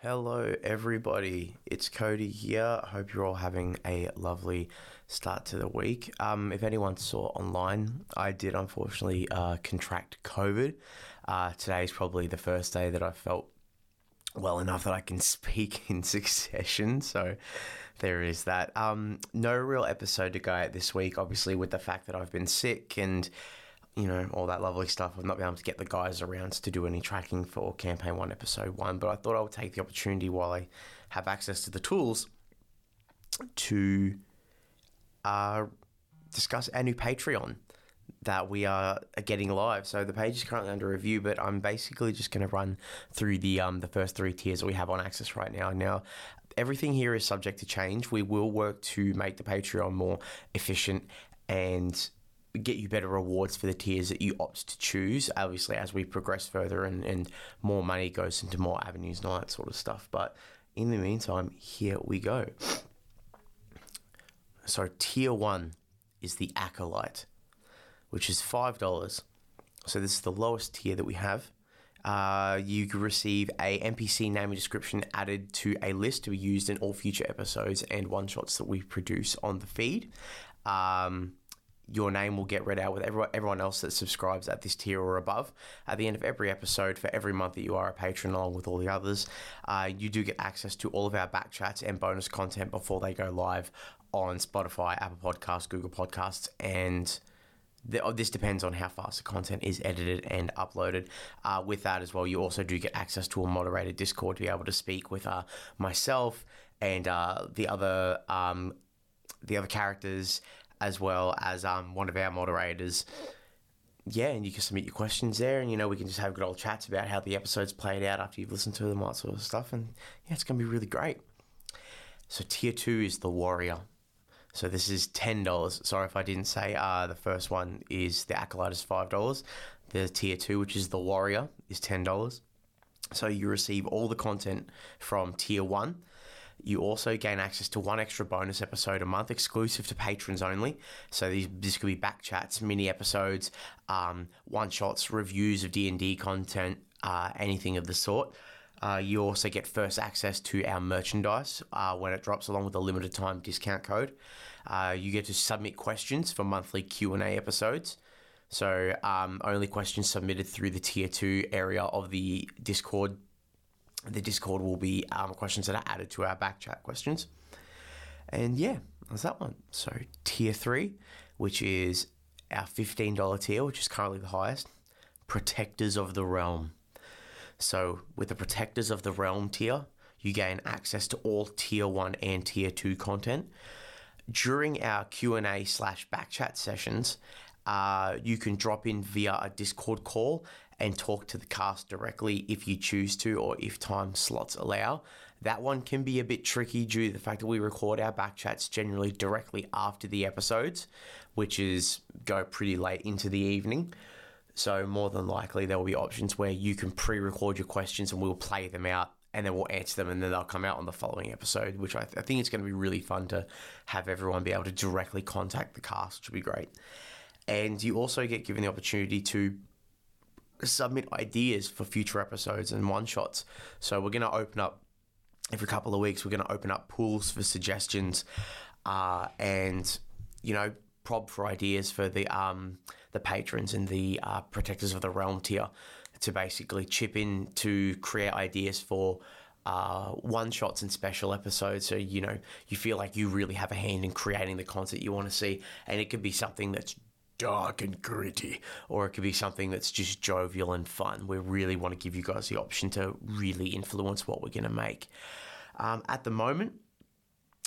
Hello, everybody. It's Cody here. Hope you're all having a lovely start to the week. Um, if anyone saw online, I did unfortunately uh, contract COVID. Uh, today is probably the first day that I felt well enough that I can speak in succession. So there is that. Um, no real episode to go at this week, obviously, with the fact that I've been sick and you know, all that lovely stuff. I've not been able to get the guys around to do any tracking for campaign one, episode one, but I thought I would take the opportunity while I have access to the tools to uh, discuss our new Patreon that we are getting live. So the page is currently under review, but I'm basically just going to run through the um, the first three tiers that we have on access right now. Now, everything here is subject to change. We will work to make the Patreon more efficient and get you better rewards for the tiers that you opt to choose. Obviously, as we progress further and, and more money goes into more avenues and all that sort of stuff. But in the meantime, here we go. So, tier one is the Acolyte, which is $5. So, this is the lowest tier that we have. Uh, you receive a NPC name and description added to a list to be used in all future episodes and one shots that we produce on the feed. Um, your name will get read out with everyone else that subscribes at this tier or above. At the end of every episode, for every month that you are a patron, along with all the others, uh, you do get access to all of our back chats and bonus content before they go live on Spotify, Apple Podcasts, Google Podcasts, and oh, this depends on how fast the content is edited and uploaded. Uh, with that as well, you also do get access to a moderated Discord to be able to speak with uh, myself and uh, the other um, the other characters as well as um, one of our moderators. Yeah, and you can submit your questions there, and you know we can just have good old chats about how the episodes played out after you've listened to them, all that sort of stuff, and yeah, it's going to be really great. So tier two is the warrior. So this is ten dollars. Sorry if I didn't say. Uh, the first one is the acolyte is five dollars. The tier two, which is the warrior, is ten dollars. So you receive all the content from tier one. You also gain access to one extra bonus episode a month, exclusive to patrons only. So these this could be back chats, mini episodes, um, one shots, reviews of D and D content, uh, anything of the sort. Uh, you also get first access to our merchandise uh, when it drops, along with a limited time discount code. Uh, you get to submit questions for monthly Q and A episodes. So um, only questions submitted through the tier two area of the Discord the Discord will be um, questions that are added to our back chat questions. And yeah, that's that one. So tier three, which is our $15 tier, which is currently the highest, Protectors of the Realm. So with the Protectors of the Realm tier, you gain access to all tier one and tier two content. During our Q&A slash backchat sessions, uh, you can drop in via a Discord call and talk to the cast directly if you choose to or if time slots allow. That one can be a bit tricky due to the fact that we record our back chats generally directly after the episodes, which is go pretty late into the evening. So more than likely there will be options where you can pre-record your questions and we'll play them out and then we'll answer them and then they'll come out on the following episode, which I, th- I think it's going to be really fun to have everyone be able to directly contact the cast, which would be great. And you also get given the opportunity to submit ideas for future episodes and one shots. So we're going to open up every couple of weeks. We're going to open up pools for suggestions, uh, and you know, prob for ideas for the um, the patrons and the uh, protectors of the realm tier to basically chip in to create ideas for. Uh, one shots and special episodes, so you know you feel like you really have a hand in creating the content you want to see, and it could be something that's dark and gritty, or it could be something that's just jovial and fun. We really want to give you guys the option to really influence what we're going to make. Um, at the moment,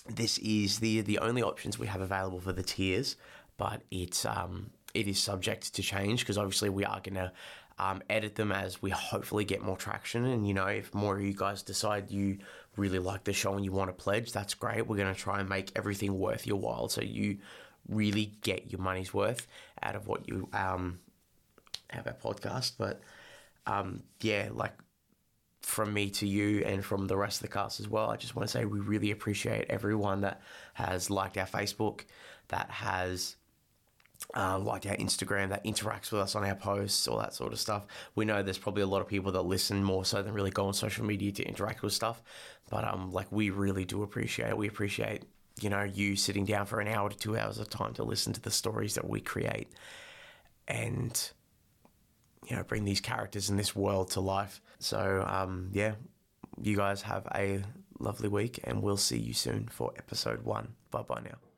this is the the only options we have available for the tiers, but it's um, it is subject to change because obviously we are going to um, edit them as we hopefully get more traction. And you know, if more of you guys decide you really like the show and you want to pledge, that's great. We're going to try and make everything worth your while, so you really get your money's worth out of what you um, have a podcast. But um, yeah, like from me to you and from the rest of the cast as well, I just want to say we really appreciate everyone that has liked our Facebook, that has uh, like our Instagram that interacts with us on our posts, all that sort of stuff. We know there's probably a lot of people that listen more so than really go on social media to interact with stuff, but um, like we really do appreciate it. We appreciate you know you sitting down for an hour to two hours of time to listen to the stories that we create, and you know bring these characters in this world to life. So um, yeah, you guys have a lovely week, and we'll see you soon for episode one. Bye bye now.